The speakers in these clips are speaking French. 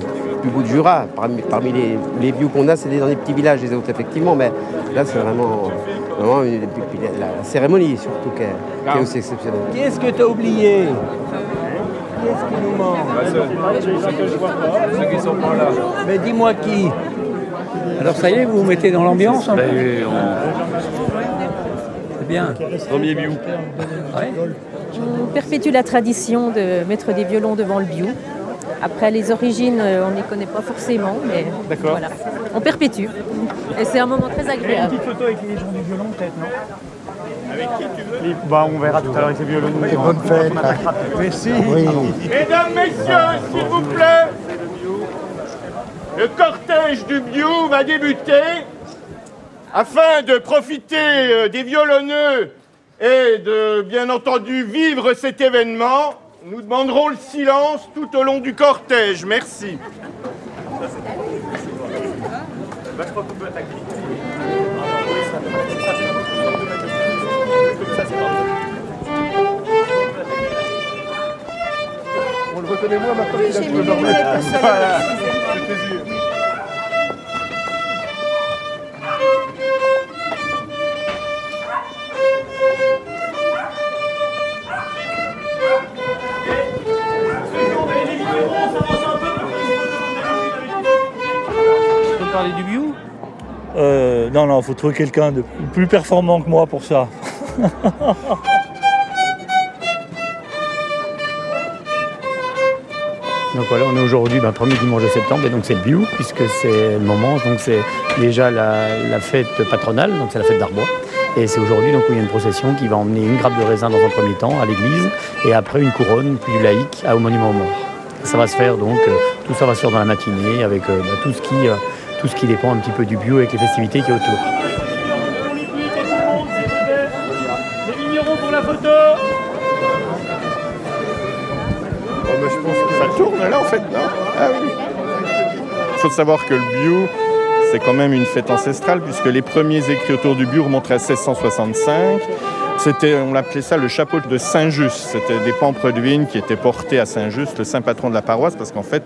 c'est plus beau du Jura. Parmi, parmi les, les bio qu'on a, c'est dans les petits villages, les autres, effectivement. Mais là, c'est vraiment, vraiment une- la cérémonie, surtout, qui est, qui est aussi exceptionnelle. Qu'est-ce que tu as oublié? Qu'est-ce qui nous manque? Ceux qui sont pas là. Mais dis-moi qui Alors ça y est, vous vous mettez dans l'ambiance un peu Ben, C'est bien. Premier bio. Ouais. On perpétue la tradition de mettre des violons devant le bio. Après, les origines, euh, on ne les connaît pas forcément, mais voilà. On perpétue. Et c'est un moment très agréable. photo avec les gens du violon, peut-être, non Bah, on verra tout à l'heure avec les violons. bonne fête. Merci. Oui. Mesdames, Messieurs, s'il vous plaît, le cortège du Biou va débuter. Afin de profiter euh, des violonneux et de, bien entendu, vivre cet événement, nous demanderons le silence tout au long du cortège. Merci. On le reconnaît moins maintenant qu'il a tout le Voilà. C'est tes parler du bio Euh, non, non, faut trouver quelqu'un de plus performant que moi pour ça. Donc voilà, on est aujourd'hui ben, premier dimanche de septembre et donc c'est le bio puisque c'est le moment, donc c'est déjà la, la fête patronale, donc c'est la fête d'Arbois. Et c'est aujourd'hui donc où il y a une procession qui va emmener une grappe de raisin dans un premier temps à l'église et après une couronne plus laïque à- au monument aux morts. Ça va se faire donc, euh, tout ça va se faire dans la matinée avec euh, ben, tout, ce qui, euh, tout ce qui dépend un petit peu du bio avec les festivités qui est autour. Les vignerons pour la photo je pense que ça tourne là en fait, non? Ah. Il faut savoir que le bio, c'est quand même une fête ancestrale puisque les premiers écrits autour du bio remontent à 1665. C'était, on l'appelait ça le chapeau de Saint-Just. C'était des pampres vigne qui étaient portés à Saint-Just, le saint patron de la paroisse, parce qu'en fait,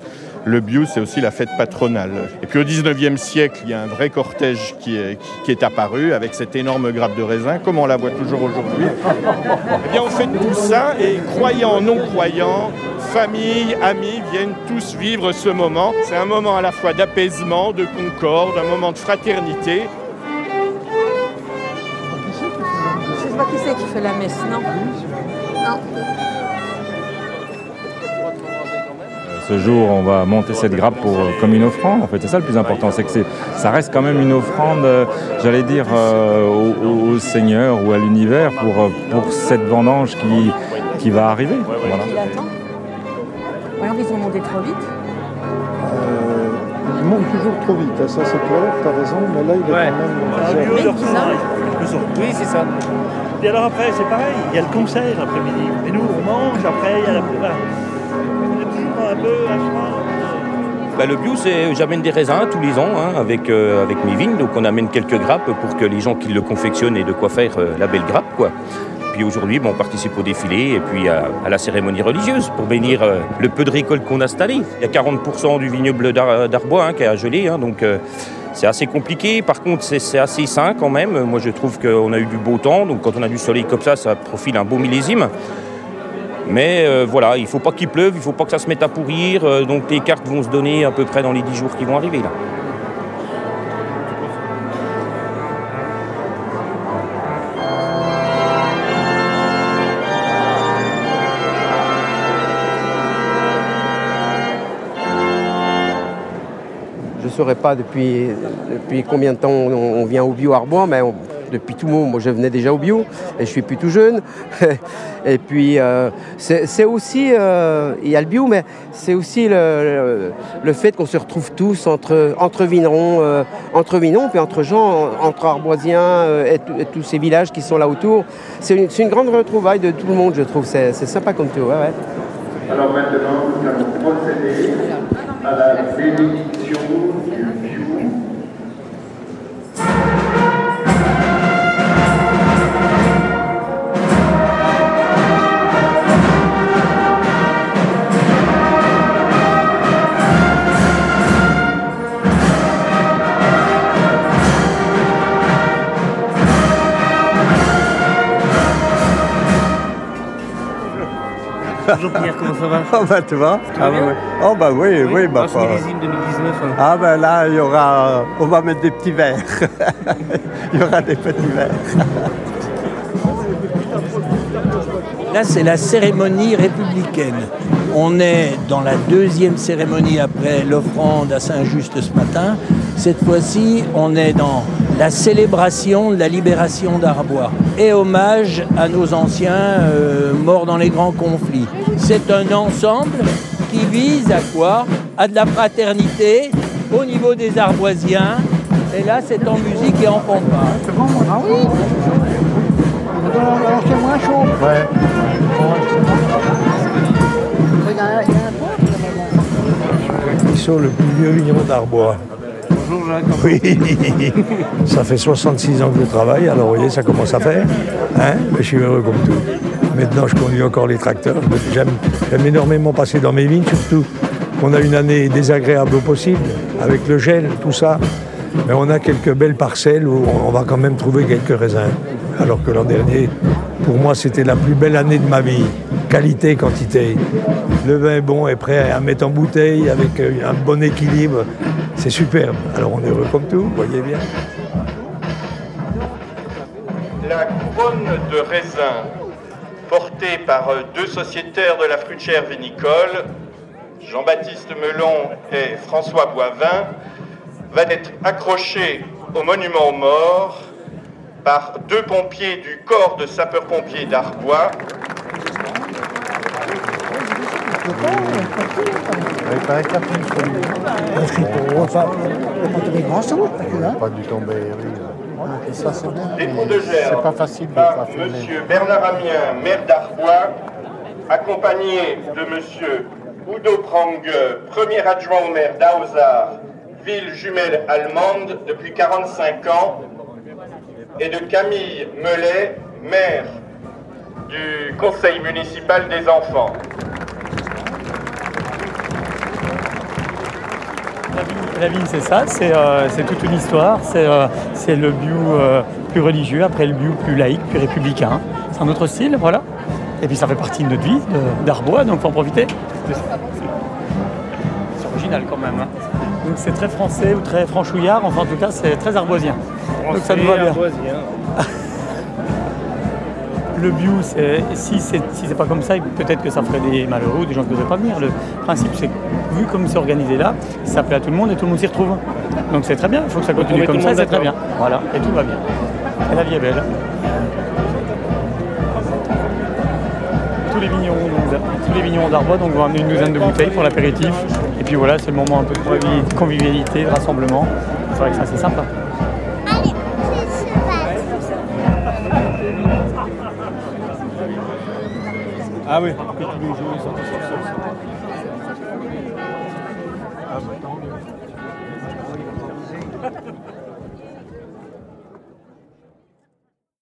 le bio, c'est aussi la fête patronale. Et puis au 19e siècle, il y a un vrai cortège qui est, qui- qui est apparu avec cette énorme grappe de raisin, comme on la voit toujours aujourd'hui. Eh bien, on fait tout ça et croyants, non-croyants, familles, amis viennent tous vivre ce moment. C'est un moment à la fois d'apaisement, de concorde, un moment de fraternité. Je sais pas qui c'est qui fait la messe, non? Non. Ce jour, on va monter cette grappe pour, euh, comme une offrande. En fait, c'est ça le plus important, c'est que ça reste quand même une offrande, euh, j'allais dire, euh, au, Seigneur ou à l'univers pour, pour cette vendange qui, qui va arriver. Voilà. Ou alors ils ont monté trop vite. Euh, il monte toujours trop vite, hein, ça c'est clair, t'as raison, mais là il est Ouais. quand même... ressemble. Oui, c'est ça. Et alors après, c'est pareil, il y a le concert l'après-midi. Et nous, on mange, après, il y a la... un peu à. Bah, le bio, c'est j'amène des raisins tous les ans hein, avec, euh, avec mes vignes. Donc on amène quelques grappes pour que les gens qui le confectionnent aient de quoi faire euh, la belle grappe. Quoi. Puis aujourd'hui, on participe au défilé et puis à, la cérémonie religieuse pour bénir euh, le peu de récolte qu'on a installé. Il y a 40% du vignoble d'Ar- d'Arbois hein, qui à geler. hein, donc euh, c'est assez compliqué. Par contre, c'est assez sain quand même. Moi, je trouve qu'on a eu du beau temps. Donc quand on a du soleil comme ça, ça profile un beau millésime. Mais euh, voilà, il ne faut pas qu'il pleuve, il ne faut pas que ça se mette à pourrir. euh, donc les cartes vont se donner à peu près dans les 10 jours qui vont arriver là. Je ne saurais pas depuis, depuis combien de temps on, vient au bio Arbois, mais on- depuis tout le monde, moi je venais déjà au bio et je suis plus tout jeune. et puis euh, c'est aussi, euh, il y a le bio, mais c'est aussi le, le- fait qu'on se retrouve tous entre, entre vignerons, euh, entre vignerons, puis entre gens, entre arboisiens et, tous ces villages qui sont là autour. C'est une, grande retrouvaille de tout le monde, je trouve. C'est sympa comme tout. Alors maintenant, nous allons procéder à la Bonjour Pierre, comment ça va Oh bah tu vois Ah ouais, ouais. Oh bah oui, oui, bah Ah, c'est pas- millésime 2019. hein. Ah ben là, il y aura, on va mettre des petits verres. il y aura des petits verres. Là, c'est la cérémonie républicaine. On est dans la deuxième cérémonie après l'offrande à Saint-Just ce matin. Cette fois-ci, on est dans la célébration de la libération d'Arbois et hommage à nos anciens euh, morts dans les grands conflits. C'est un ensemble qui vise à quoi? À de la fraternité au niveau des Arboisiens. Et là, c'est en musique et en fanfare. Ah oui Alors c'est moins chaud. Ouais. Le plus vieux vigneron d'Arbois. Bonjour Jacques. Oui, ça fait 66 ans que je travaille, alors vous voyez, ça commence à faire. Hein Mais je suis heureux comme tout. Maintenant, je conduis encore les tracteurs. J'aime j'aime énormément passer dans mes vignes, surtout qu'on a une année désagréable au possible, avec le gel, tout ça. Mais on a quelques belles parcelles où on va quand même trouver quelques raisins. Alors que l'an dernier, pour moi, c'était la plus belle année de ma vie. Qualité, quantité. Le vin est bon est prêt à mettre en bouteille avec euh, un bon équilibre. C'est superbe. Alors on est heureux comme tout, vous voyez bien. La couronne de raisin portée par euh, deux sociétaires de la fruitière vinicole, Jean-Baptiste Melon et François Boivin, va être accrochée au monument aux morts par deux pompiers du corps de sapeurs-pompiers d'Arbois. Il paraît qu'il y a plus de celui On va pas monter des grands sauts, parce que là. Pas du tombé, oui. Ça, c'est bien. Dépôt mais de gerbe pas facile de. Monsieur Bernard Amien, maire d'Arbois, accompagné de Monsieur Udo Prange, premier adjoint au maire d'Ausar, ville jumelle allemande depuis 45 ans, et de Camille Mellet, maire du conseil municipal des enfants. La vigne, c'est ça, c'est euh, c'est toute une histoire. C'est euh, le bio euh, plus religieux, après le bio plus laïque, plus républicain. C'est un autre style, voilà. Et puis ça fait partie de notre vie, d'Arbois, donc faut en profiter. C'est original quand même. hein. Donc c'est très français ou très franchouillard, enfin en tout cas c'est très arboisien. donc ça nous va bien. Le bio, c'est- si c'est si pas comme ça, peut-être que ça ferait des malheureux ou des gens qui ne devraient pas venir. Le principe, c'est que vu comme c'est organisé là, ça plaît à tout le monde et tout le monde s'y retrouve. Donc c'est très bien, il faut que ça continue comme ça, c'est très bien. Voilà, et tout va bien. Et la vie est belle. Tous les vignerons, donc, tous les vignerons d'Arbois donc, vont amener une douzaine de bouteilles pour l'apéritif. Et puis voilà, c'est le moment un peu de convivi- convivialité, de rassemblement. C'est vrai que ça c'est sympa. Ah oui, que tous les jours ils.